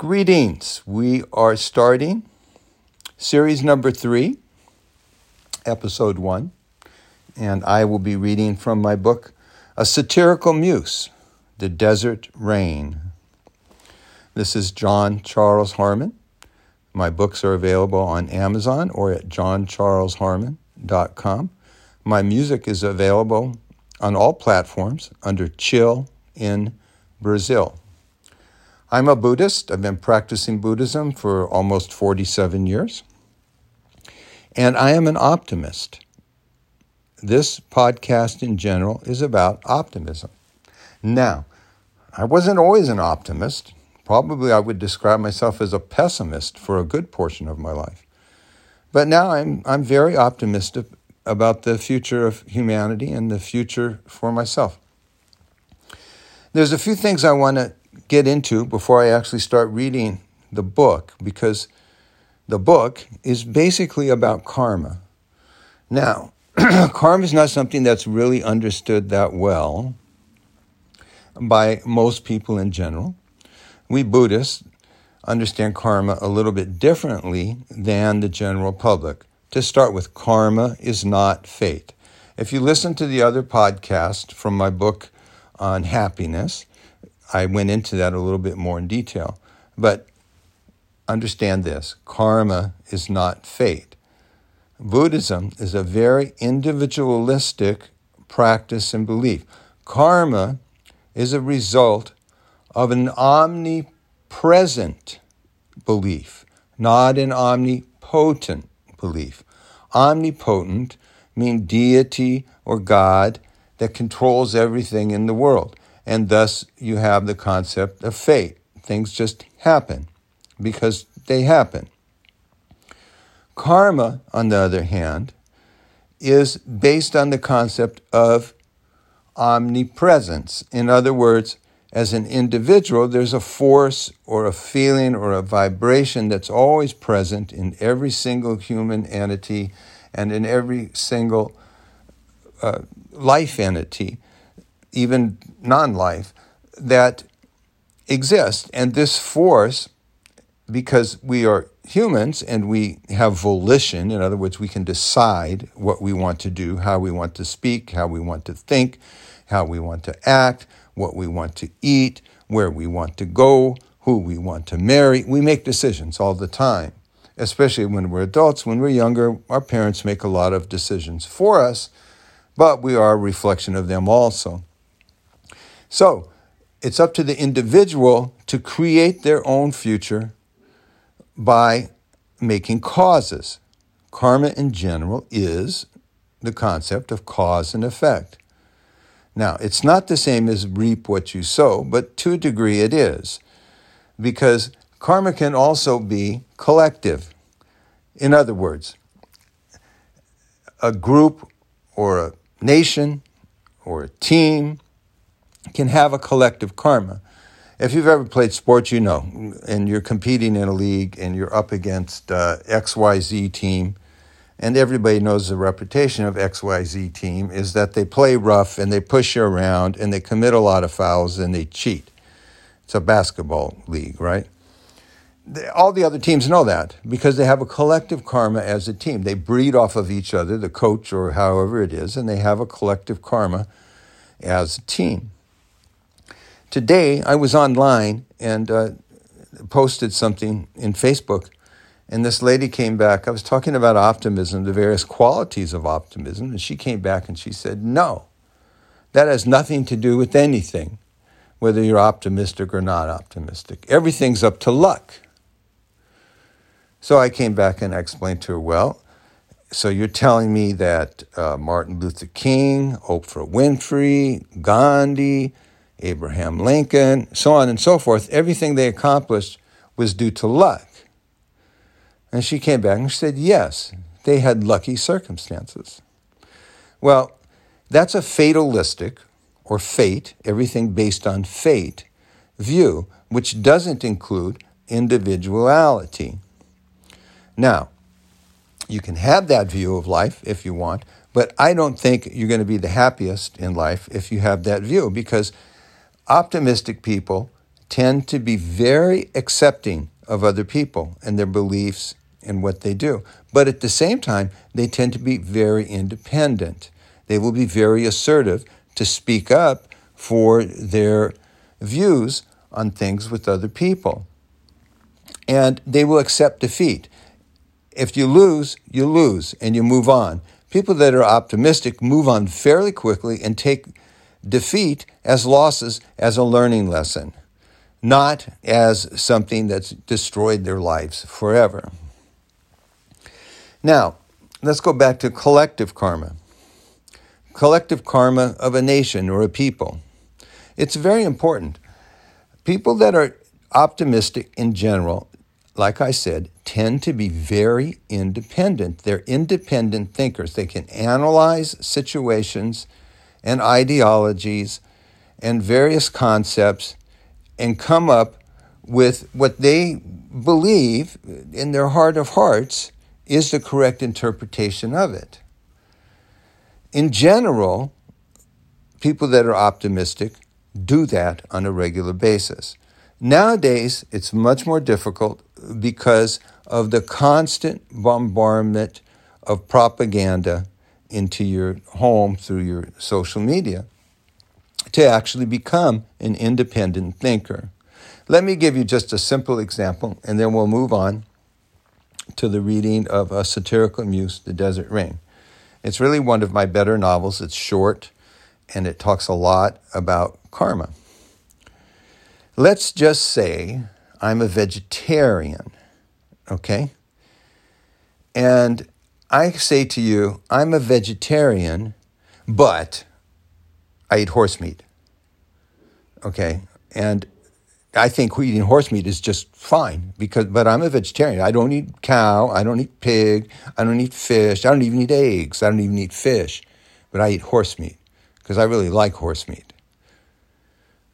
Greetings. We are starting series number three, episode one, and I will be reading from my book, A Satirical Muse The Desert Rain. This is John Charles Harmon. My books are available on Amazon or at johncharlesharmon.com. My music is available on all platforms under Chill in Brazil. I'm a Buddhist. I've been practicing Buddhism for almost 47 years. And I am an optimist. This podcast in general is about optimism. Now, I wasn't always an optimist. Probably I would describe myself as a pessimist for a good portion of my life. But now I'm, I'm very optimistic about the future of humanity and the future for myself. There's a few things I want to get into before I actually start reading the book because the book is basically about karma. Now, karma is not something that's really understood that well by most people in general. We Buddhists understand karma a little bit differently than the general public. To start with, karma is not fate. If you listen to the other podcast from my book on happiness, I went into that a little bit more in detail. But understand this karma is not fate. Buddhism is a very individualistic practice and belief. Karma is a result of an omnipresent belief, not an omnipotent belief. Omnipotent means deity or God that controls everything in the world. And thus you have the concept of fate. Things just happen because they happen. Karma, on the other hand, is based on the concept of omnipresence. In other words, as an individual, there's a force or a feeling or a vibration that's always present in every single human entity and in every single uh, life entity even non life, that exist. And this force, because we are humans and we have volition, in other words, we can decide what we want to do, how we want to speak, how we want to think, how we want to act, what we want to eat, where we want to go, who we want to marry. We make decisions all the time, especially when we're adults. When we're younger, our parents make a lot of decisions for us, but we are a reflection of them also. So it's up to the individual to create their own future by making causes. Karma in general is the concept of cause and effect. Now, it's not the same as reap what you sow, but to a degree it is, because karma can also be collective. In other words, a group or a nation or a team can have a collective karma. If you've ever played sports, you know, and you're competing in a league and you're up against uh, XYZ team, and everybody knows the reputation of XYZ team is that they play rough and they push you around and they commit a lot of fouls and they cheat. It's a basketball league, right? All the other teams know that because they have a collective karma as a team. They breed off of each other, the coach or however it is, and they have a collective karma as a team. Today, I was online and uh, posted something in Facebook, and this lady came back. I was talking about optimism, the various qualities of optimism, and she came back and she said, No, that has nothing to do with anything, whether you're optimistic or not optimistic. Everything's up to luck. So I came back and I explained to her, Well, so you're telling me that uh, Martin Luther King, Oprah Winfrey, Gandhi, Abraham Lincoln, so on and so forth, everything they accomplished was due to luck. And she came back and she said, yes, they had lucky circumstances. Well, that's a fatalistic or fate, everything based on fate view, which doesn't include individuality. Now, you can have that view of life if you want, but I don't think you're going to be the happiest in life if you have that view because optimistic people tend to be very accepting of other people and their beliefs and what they do. But at the same time, they tend to be very independent. They will be very assertive to speak up for their views on things with other people. And they will accept defeat. If you lose, you lose and you move on. People that are optimistic move on fairly quickly and take defeat as losses as a learning lesson, not as something that's destroyed their lives forever. Now, let's go back to collective karma. Collective karma of a nation or a people. It's very important. People that are optimistic in general, like I said, tend to be very independent. They're independent thinkers. They can analyze situations and ideologies and various concepts and come up with what they believe in their heart of hearts is the correct interpretation of it. In general, people that are optimistic do that on a regular basis. Nowadays, it's much more difficult because of the constant bombardment of propaganda into your home through your social media to actually become an independent thinker. Let me give you just a simple example and then we'll move on to the reading of a satirical muse, The Desert Rain. It's really one of my better novels. It's short and it talks a lot about karma. Let's just say I'm a vegetarian, okay? And I say to you, I'm a vegetarian, but I eat horse meat. Okay? And I think eating horse meat is just fine because but I'm a vegetarian. I don't eat cow, I don't eat pig, I don't eat fish, I don't even eat eggs, I don't even eat fish. But I eat horse meat because I really like horse meat.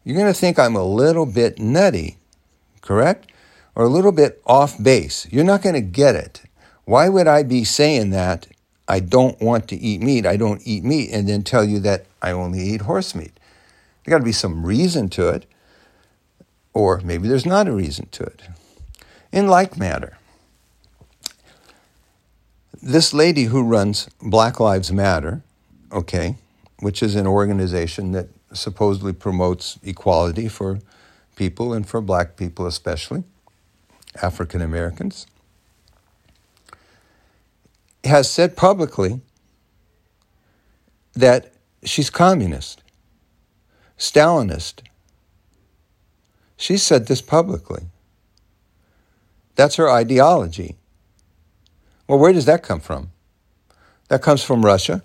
You're going to think I'm a little bit nutty, correct? Or a little bit off base. You're not going to get it. Why would I be saying that I don't want to eat meat, I don't eat meat, and then tell you that I only eat horse meat? There got to be some reason to it, or maybe there's not a reason to it. In like manner, this lady who runs Black Lives Matter, okay, which is an organization that supposedly promotes equality for people and for black people especially, African Americans has said publicly that she's communist, Stalinist. She said this publicly. That's her ideology. Well, where does that come from? That comes from Russia.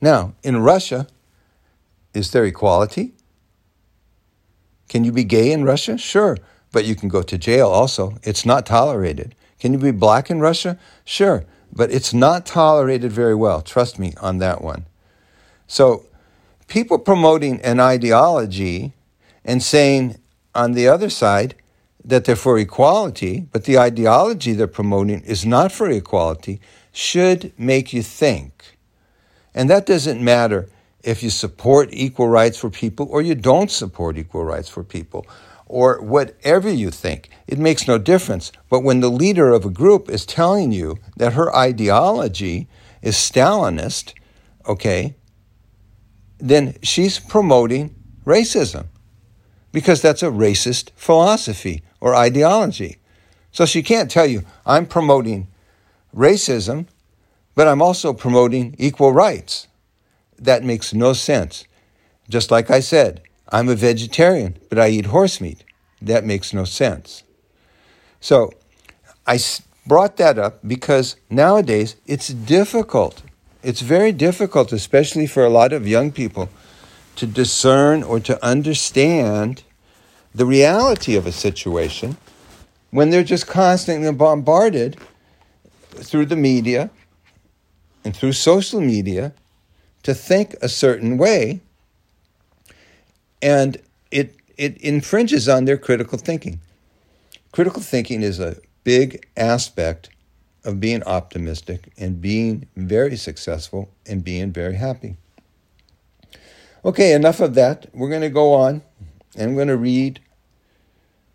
Now, in Russia, is there equality? Can you be gay in Russia? Sure, but you can go to jail also. It's not tolerated. Can you be black in Russia? Sure, but it's not tolerated very well. Trust me on that one. So, people promoting an ideology and saying on the other side that they're for equality, but the ideology they're promoting is not for equality, should make you think. And that doesn't matter if you support equal rights for people or you don't support equal rights for people or whatever you think. It makes no difference. But when the leader of a group is telling you that her ideology is Stalinist, okay, then she's promoting racism because that's a racist philosophy or ideology. So she can't tell you, I'm promoting racism, but I'm also promoting equal rights. That makes no sense. Just like I said, I'm a vegetarian, but I eat horse meat. That makes no sense. So I brought that up because nowadays it's difficult. It's very difficult, especially for a lot of young people, to discern or to understand the reality of a situation when they're just constantly bombarded through the media and through social media to think a certain way and it it infringes on their critical thinking. Critical thinking is a big aspect of being optimistic and being very successful and being very happy. Okay, enough of that. We're going to go on and I'm going to read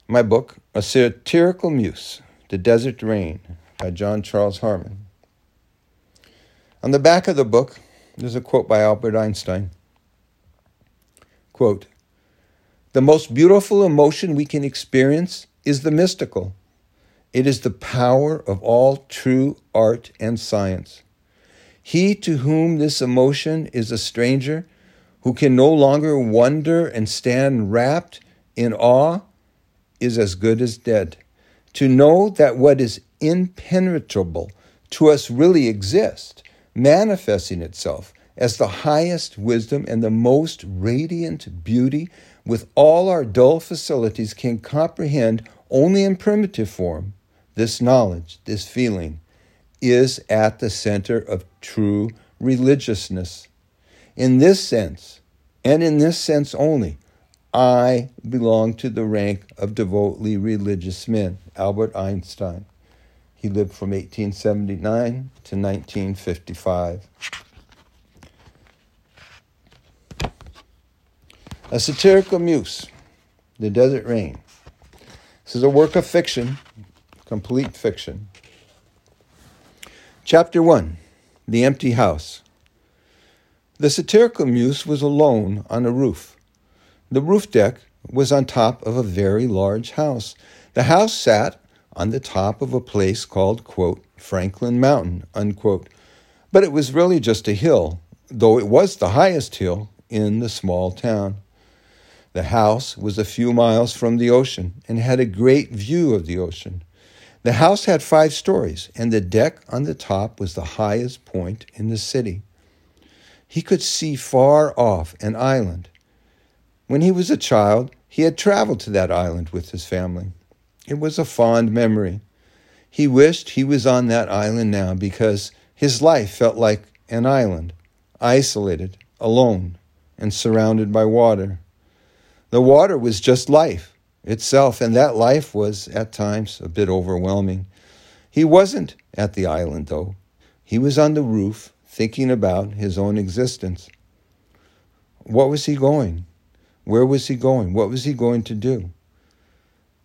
my book, A Satirical Muse The Desert Rain by John Charles Harmon. On the back of the book, there's a quote by Albert Einstein. Quote, the most beautiful emotion we can experience is the mystical. It is the power of all true art and science. He to whom this emotion is a stranger, who can no longer wonder and stand rapt in awe, is as good as dead. To know that what is impenetrable to us really exists, manifesting itself as the highest wisdom and the most radiant beauty, with all our dull facilities, can comprehend only in primitive form, this knowledge, this feeling, is at the center of true religiousness. In this sense, and in this sense only, I belong to the rank of devoutly religious men. Albert Einstein. He lived from 1879 to 1955. A satirical muse, The Desert Rain. This is a work of fiction, complete fiction. Chapter 1 The Empty House. The satirical muse was alone on a roof. The roof deck was on top of a very large house. The house sat on the top of a place called, quote, Franklin Mountain, unquote. But it was really just a hill, though it was the highest hill in the small town. The house was a few miles from the ocean and had a great view of the ocean. The house had five stories, and the deck on the top was the highest point in the city. He could see far off an island. When he was a child, he had traveled to that island with his family. It was a fond memory. He wished he was on that island now because his life felt like an island, isolated, alone, and surrounded by water. The water was just life itself, and that life was at times a bit overwhelming. He wasn't at the island, though. He was on the roof thinking about his own existence. What was he going? Where was he going? What was he going to do?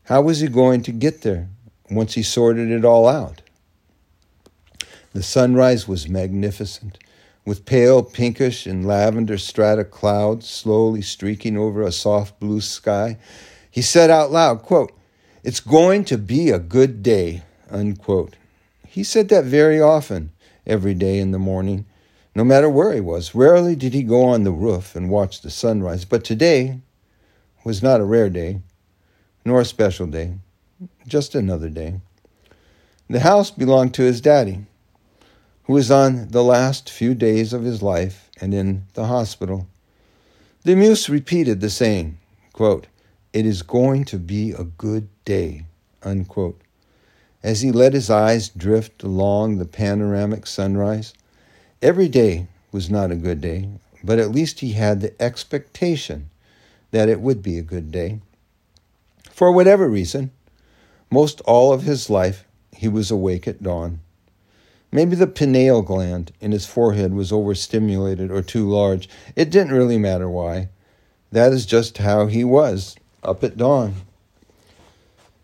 How was he going to get there once he sorted it all out? The sunrise was magnificent with pale pinkish and lavender strata clouds slowly streaking over a soft blue sky, he said out loud, quote, It's going to be a good day, unquote. He said that very often, every day in the morning, no matter where he was. Rarely did he go on the roof and watch the sunrise, but today was not a rare day, nor a special day, just another day. The house belonged to his daddy who was on the last few days of his life and in the hospital. The muse repeated the saying, quote, It is going to be a good day, unquote. As he let his eyes drift along the panoramic sunrise, every day was not a good day, but at least he had the expectation that it would be a good day. For whatever reason, most all of his life he was awake at dawn. Maybe the pineal gland in his forehead was overstimulated or too large. It didn't really matter why. That is just how he was, up at dawn.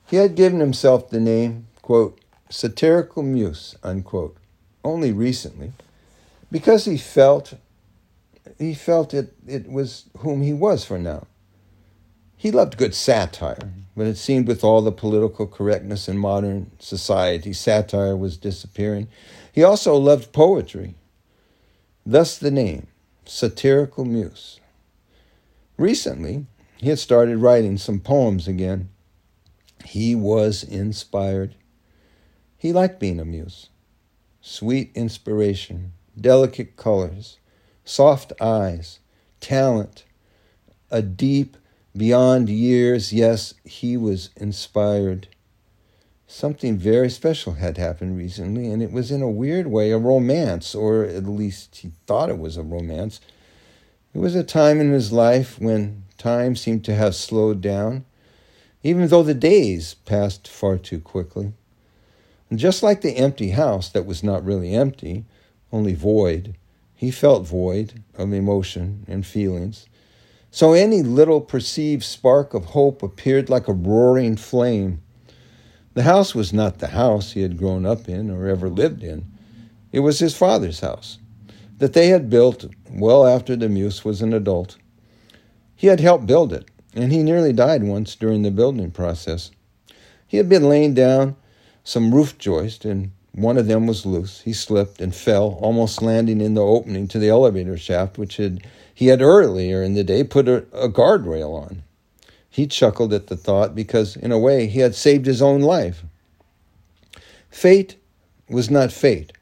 He had given himself the name, quote, satirical muse, unquote, only recently, because he felt he felt it, it was whom he was for now. He loved good satire, but it seemed with all the political correctness in modern society, satire was disappearing. He also loved poetry, thus the name, Satirical Muse. Recently, he had started writing some poems again. He was inspired. He liked being a muse. Sweet inspiration, delicate colors, soft eyes, talent, a deep, Beyond years, yes, he was inspired. Something very special had happened recently, and it was in a weird way a romance, or at least he thought it was a romance. It was a time in his life when time seemed to have slowed down, even though the days passed far too quickly. And just like the empty house that was not really empty, only void, he felt void of emotion and feelings. So any little perceived spark of hope appeared like a roaring flame. The house was not the house he had grown up in or ever lived in. It was his father's house, that they had built well after the Muse was an adult. He had helped build it, and he nearly died once during the building process. He had been laying down some roof joist, and one of them was loose. He slipped and fell, almost landing in the opening to the elevator shaft, which had, he had earlier in the day put a, a guardrail on. He chuckled at the thought because, in a way, he had saved his own life. Fate was not fate,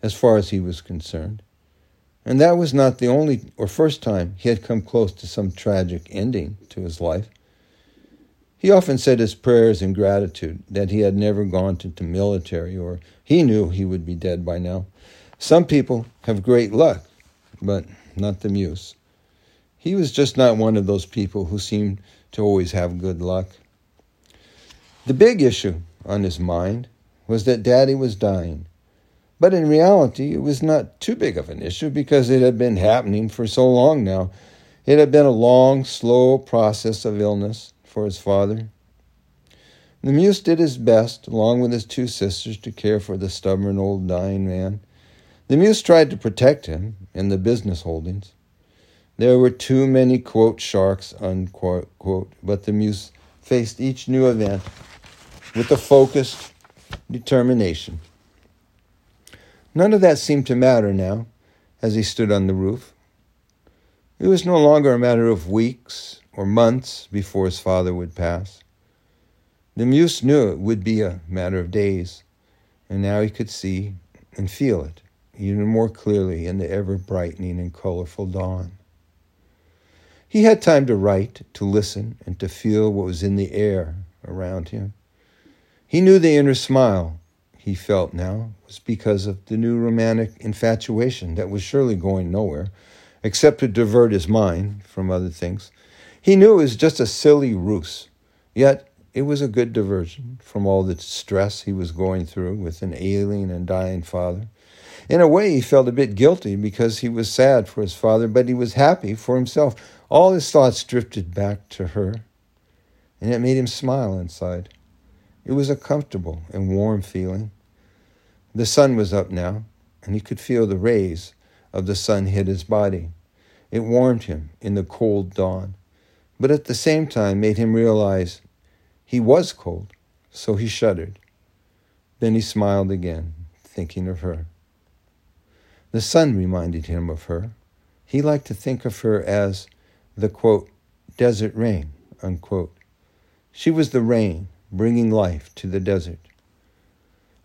as far as he was concerned. And that was not the only or first time he had come close to some tragic ending to his life. He often said his prayers in gratitude that he had never gone into military or he knew he would be dead by now. Some people have great luck, but not the muse. He was just not one of those people who seemed to always have good luck. The big issue on his mind was that Daddy was dying. But in reality, it was not too big of an issue because it had been happening for so long now. It had been a long, slow process of illness for his father. The muse did his best, along with his two sisters, to care for the stubborn old dying man. The muse tried to protect him in the business holdings. There were too many, quote, sharks, unquote, quote, but the muse faced each new event with a focused determination. None of that seemed to matter now as he stood on the roof. It was no longer a matter of weeks or months before his father would pass. The muse knew it would be a matter of days, and now he could see and feel it even more clearly in the ever brightening and colorful dawn. He had time to write, to listen, and to feel what was in the air around him. He knew the inner smile he felt now was because of the new romantic infatuation that was surely going nowhere, except to divert his mind from other things. He knew it was just a silly ruse, yet it was a good diversion from all the stress he was going through with an ailing and dying father. In a way, he felt a bit guilty because he was sad for his father, but he was happy for himself. All his thoughts drifted back to her, and it made him smile inside. It was a comfortable and warm feeling. The sun was up now, and he could feel the rays of the sun hit his body. It warmed him in the cold dawn but at the same time made him realize he was cold, so he shuddered. Then he smiled again, thinking of her. The sun reminded him of her. He liked to think of her as the quote, desert rain, unquote. She was the rain bringing life to the desert.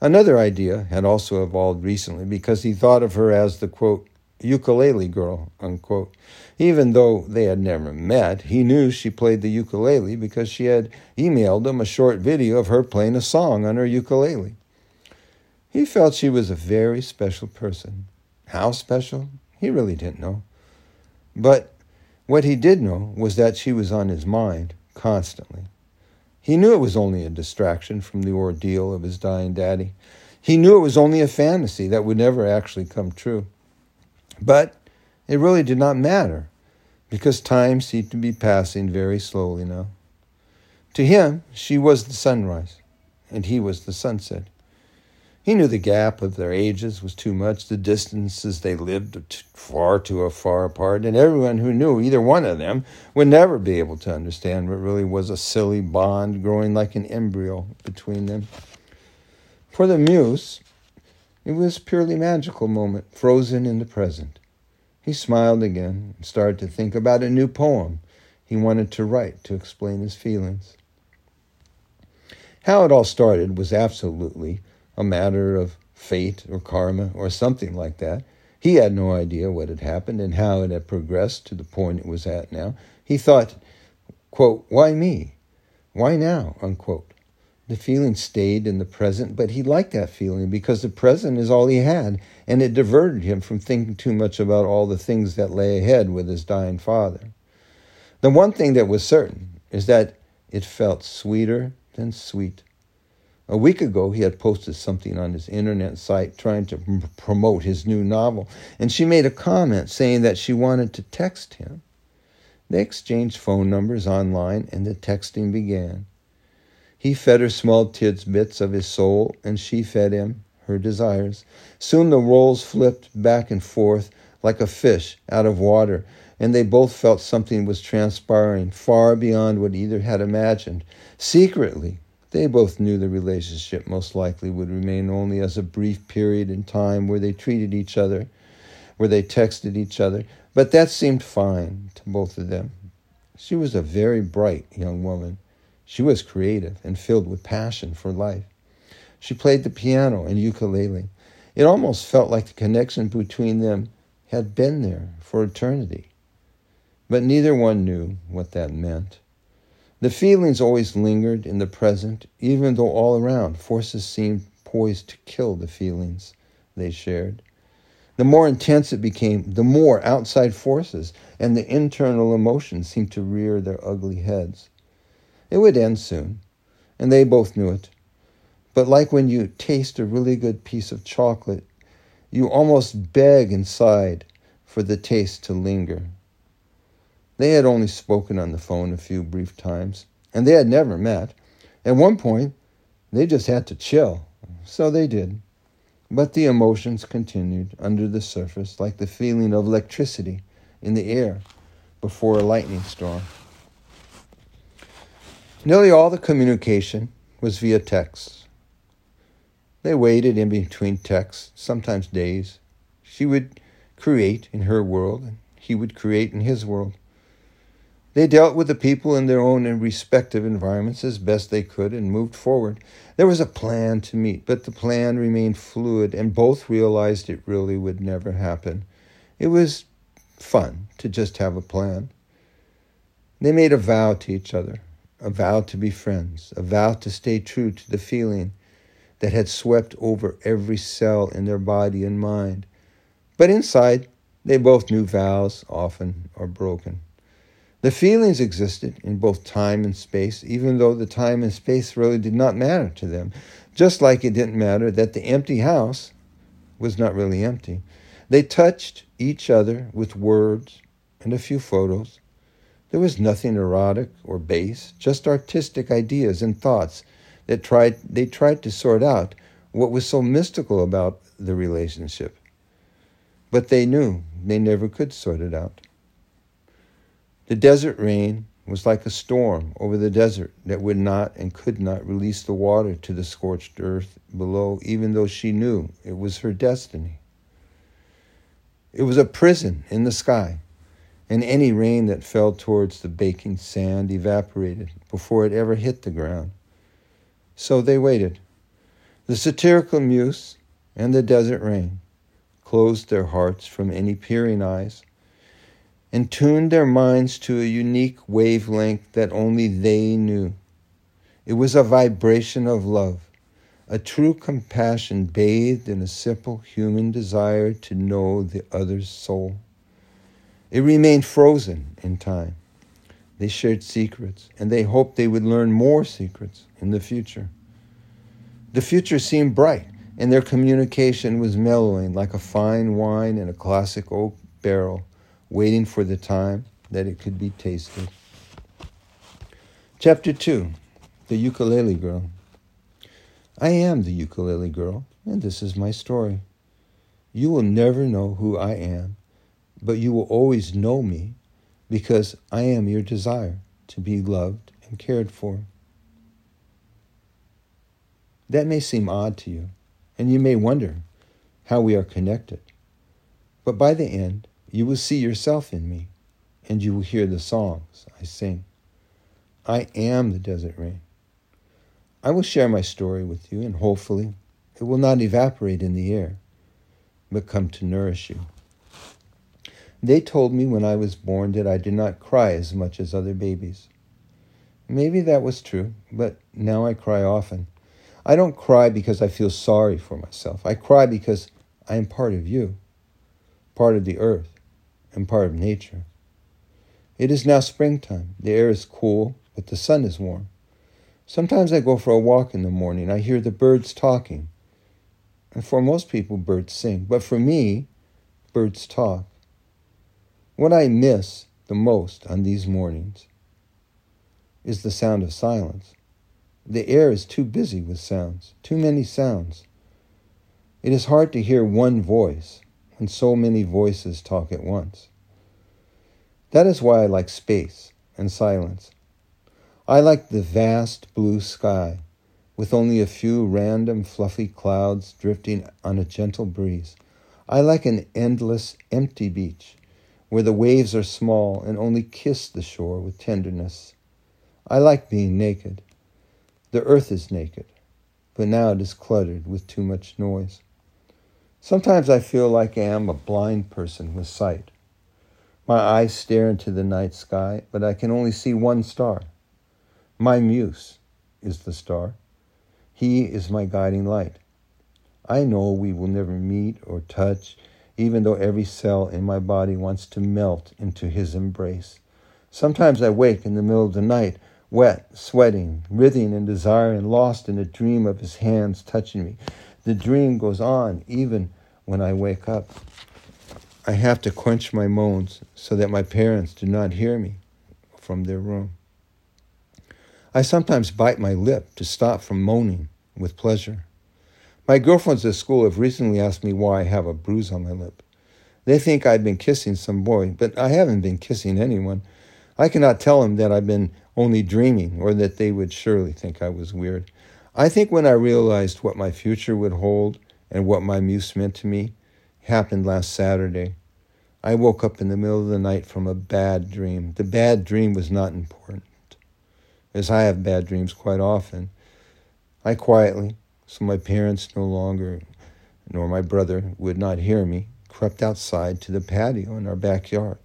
Another idea had also evolved recently because he thought of her as the quote, ukulele girl, unquote. Even though they had never met, he knew she played the ukulele because she had emailed him a short video of her playing a song on her ukulele. He felt she was a very special person. How special? He really didn't know. But what he did know was that she was on his mind constantly. He knew it was only a distraction from the ordeal of his dying daddy. He knew it was only a fantasy that would never actually come true. But it really did not matter because time seemed to be passing very slowly now. To him, she was the sunrise, and he was the sunset. He knew the gap of their ages was too much, the distances they lived far too far apart, and everyone who knew either one of them would never be able to understand what really was a silly bond growing like an embryo between them. For the muse, it was a purely magical moment, frozen in the present. He smiled again and started to think about a new poem he wanted to write to explain his feelings. How it all started was absolutely a matter of fate or karma or something like that. He had no idea what had happened and how it had progressed to the point it was at now. He thought, quote, why me? Why now? Unquote. The feeling stayed in the present, but he liked that feeling because the present is all he had, and it diverted him from thinking too much about all the things that lay ahead with his dying father. The one thing that was certain is that it felt sweeter than sweet. A week ago, he had posted something on his internet site trying to promote his new novel, and she made a comment saying that she wanted to text him. They exchanged phone numbers online, and the texting began. He fed her small tidbits of his soul, and she fed him her desires. Soon the roles flipped back and forth like a fish out of water, and they both felt something was transpiring far beyond what either had imagined. Secretly, they both knew the relationship most likely would remain only as a brief period in time where they treated each other, where they texted each other, but that seemed fine to both of them. She was a very bright young woman. She was creative and filled with passion for life. She played the piano and ukulele. It almost felt like the connection between them had been there for eternity. But neither one knew what that meant. The feelings always lingered in the present, even though all around forces seemed poised to kill the feelings they shared. The more intense it became, the more outside forces and the internal emotions seemed to rear their ugly heads. It would end soon, and they both knew it. But like when you taste a really good piece of chocolate, you almost beg inside for the taste to linger. They had only spoken on the phone a few brief times, and they had never met. At one point, they just had to chill, so they did. But the emotions continued under the surface like the feeling of electricity in the air before a lightning storm. Nearly all the communication was via text. They waited in between texts, sometimes days. She would create in her world, and he would create in his world. They dealt with the people in their own and respective environments as best they could and moved forward. There was a plan to meet, but the plan remained fluid, and both realized it really would never happen. It was fun to just have a plan. They made a vow to each other, a vow to be friends, a vow to stay true to the feeling that had swept over every cell in their body and mind. But inside, they both knew vows often are broken. The feelings existed in both time and space, even though the time and space really did not matter to them, just like it didn't matter that the empty house was not really empty. They touched each other with words and a few photos. There was nothing erotic or base, just artistic ideas and thoughts that tried they tried to sort out what was so mystical about the relationship. But they knew they never could sort it out. The desert rain was like a storm over the desert that would not and could not release the water to the scorched earth below, even though she knew it was her destiny. It was a prison in the sky, and any rain that fell towards the baking sand evaporated before it ever hit the ground. So they waited. The satirical muse and the desert rain closed their hearts from any peering eyes and tuned their minds to a unique wavelength that only they knew. It was a vibration of love, a true compassion bathed in a simple human desire to know the other's soul. It remained frozen in time. They shared secrets, and they hoped they would learn more secrets in the future. The future seemed bright, and their communication was mellowing like a fine wine in a classic oak barrel waiting for the time that it could be tasted. Chapter 2 The Ukulele Girl. I am the ukulele girl, and this is my story. You will never know who I am, but you will always know me because I am your desire to be loved and cared for. That may seem odd to you, and you may wonder how we are connected. But by the end, you will see yourself in me, and you will hear the songs I sing. I am the desert rain. I will share my story with you, and hopefully it will not evaporate in the air, but come to nourish you. They told me when I was born that I did not cry as much as other babies. Maybe that was true, but now I cry often. I don't cry because I feel sorry for myself. I cry because I am part of you, part of the earth and part of nature. It is now springtime. The air is cool, but the sun is warm. Sometimes I go for a walk in the morning. I hear the birds talking. And for most people, birds sing. But for me, birds talk. What I miss the most on these mornings is the sound of silence. The air is too busy with sounds, too many sounds. It is hard to hear one voice when so many voices talk at once. That is why I like space and silence. I like the vast blue sky with only a few random fluffy clouds drifting on a gentle breeze. I like an endless, empty beach where the waves are small and only kiss the shore with tenderness. I like being naked. The earth is naked, but now it is cluttered with too much noise. Sometimes I feel like I am a blind person with sight. My eyes stare into the night sky, but I can only see one star. My muse is the star. He is my guiding light. I know we will never meet or touch, even though every cell in my body wants to melt into his embrace. Sometimes I wake in the middle of the night, wet, sweating, writhing in desire, and lost in a dream of his hands touching me. The dream goes on even when I wake up. I have to quench my moans so that my parents do not hear me from their room. I sometimes bite my lip to stop from moaning with pleasure. My girlfriends at school have recently asked me why I have a bruise on my lip. They think I've been kissing some boy, but I haven't been kissing anyone. I cannot tell them that I've been only dreaming or that they would surely think I was weird. I think when I realized what my future would hold and what my muse meant to me happened last Saturday. I woke up in the middle of the night from a bad dream. The bad dream was not important, as I have bad dreams quite often. I quietly, so my parents no longer, nor my brother, would not hear me, crept outside to the patio in our backyard.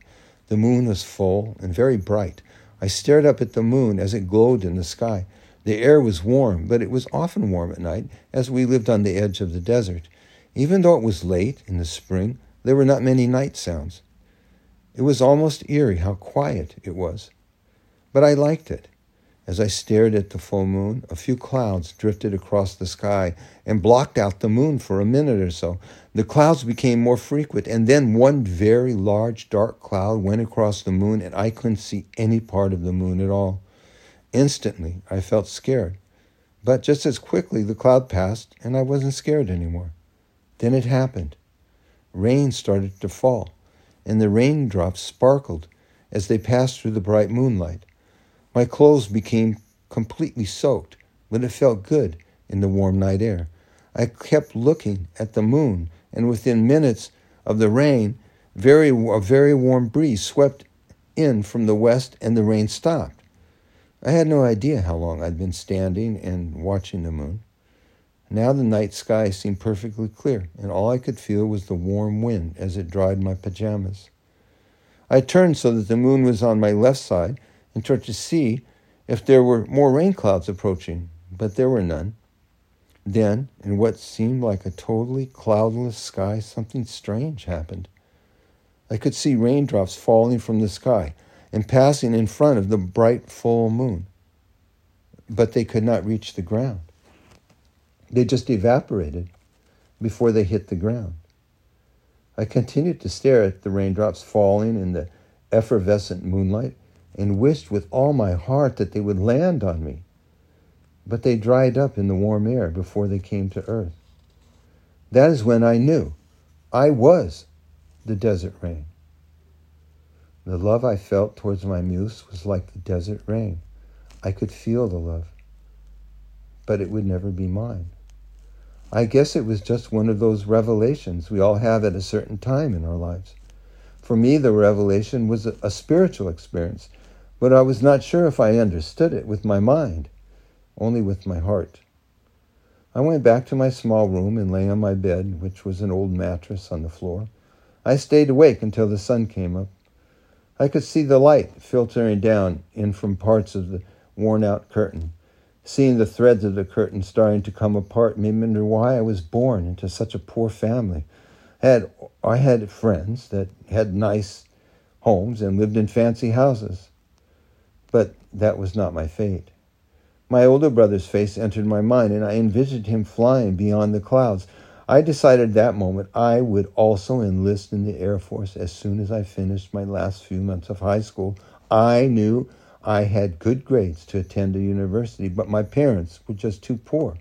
The moon was full and very bright. I stared up at the moon as it glowed in the sky. The air was warm, but it was often warm at night, as we lived on the edge of the desert. Even though it was late in the spring, there were not many night sounds. It was almost eerie how quiet it was. But I liked it. As I stared at the full moon, a few clouds drifted across the sky and blocked out the moon for a minute or so. The clouds became more frequent, and then one very large dark cloud went across the moon, and I couldn't see any part of the moon at all. Instantly, I felt scared. But just as quickly, the cloud passed, and I wasn't scared anymore. Then it happened rain started to fall, and the raindrops sparkled as they passed through the bright moonlight. My clothes became completely soaked, but it felt good in the warm night air. I kept looking at the moon, and within minutes of the rain, very, a very warm breeze swept in from the west, and the rain stopped. I had no idea how long I'd been standing and watching the moon. Now the night sky seemed perfectly clear, and all I could feel was the warm wind as it dried my pajamas. I turned so that the moon was on my left side and tried to see if there were more rain clouds approaching, but there were none. Then, in what seemed like a totally cloudless sky, something strange happened. I could see raindrops falling from the sky and passing in front of the bright full moon, but they could not reach the ground. They just evaporated before they hit the ground. I continued to stare at the raindrops falling in the effervescent moonlight and wished with all my heart that they would land on me. But they dried up in the warm air before they came to earth. That is when I knew I was the desert rain. The love I felt towards my muse was like the desert rain. I could feel the love, but it would never be mine. I guess it was just one of those revelations we all have at a certain time in our lives. For me, the revelation was a, spiritual experience, but I was not sure if I understood it with my mind, only with my heart. I went back to my small room and lay on my bed, which was an old mattress on the floor. I stayed awake until the sun came up. I could see the light filtering down in from parts of the worn out curtain. Seeing the threads of the curtain starting to come apart made me wonder why I was born into such a poor family. I had, I had friends that had nice homes and lived in fancy houses, but that was not my fate. My older brother's face entered my mind, and I envisioned him flying beyond the clouds. I decided that moment I would also enlist in the Air Force as soon as I finished my last few months of high school. I knew I had good grades to attend a university, but my parents were just too poor.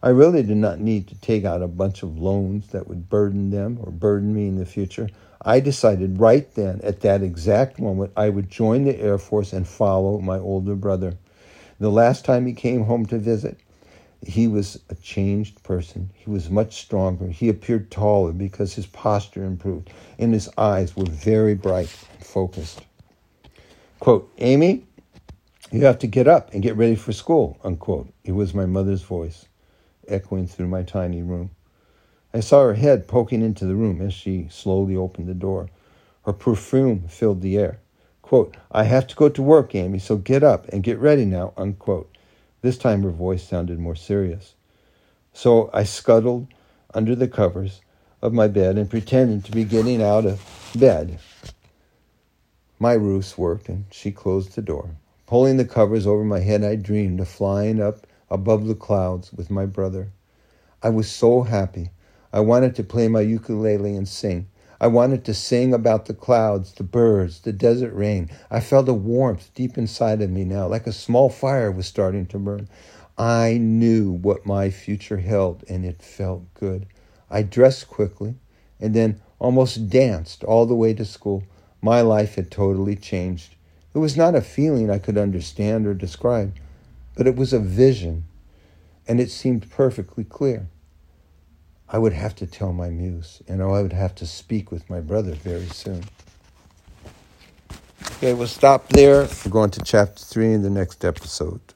I really did not need to take out a bunch of loans that would burden them or burden me in the future. I decided right then, at that exact moment, I would join the Air Force and follow my older brother. The last time he came home to visit, he was a changed person. He was much stronger. He appeared taller because his posture improved, and his eyes were very bright and focused. Quote, Amy, you have to get up and get ready for school, unquote. It was my mother's voice, echoing through my tiny room. I saw her head poking into the room as she slowly opened the door. Her perfume filled the air. Quote, I have to go to work, Amy, so get up and get ready now, unquote. This time her voice sounded more serious. So I scuttled under the covers of my bed and pretended to be getting out of bed. My ruse worked, and she closed the door. Pulling the covers over my head, I dreamed of flying up above the clouds with my brother. I was so happy. I wanted to play my ukulele and sing. I wanted to sing about the clouds, the birds, the desert rain. I felt a warmth deep inside of me now, like a small fire was starting to burn. I knew what my future held, and it felt good. I dressed quickly and then almost danced all the way to school. My life had totally changed. It was not a feeling I could understand or describe, but it was a vision, and it seemed perfectly clear. I would have to tell my muse, and I would have to speak with my brother very soon. Okay, we'll stop there. We're going to chapter three in the next episode.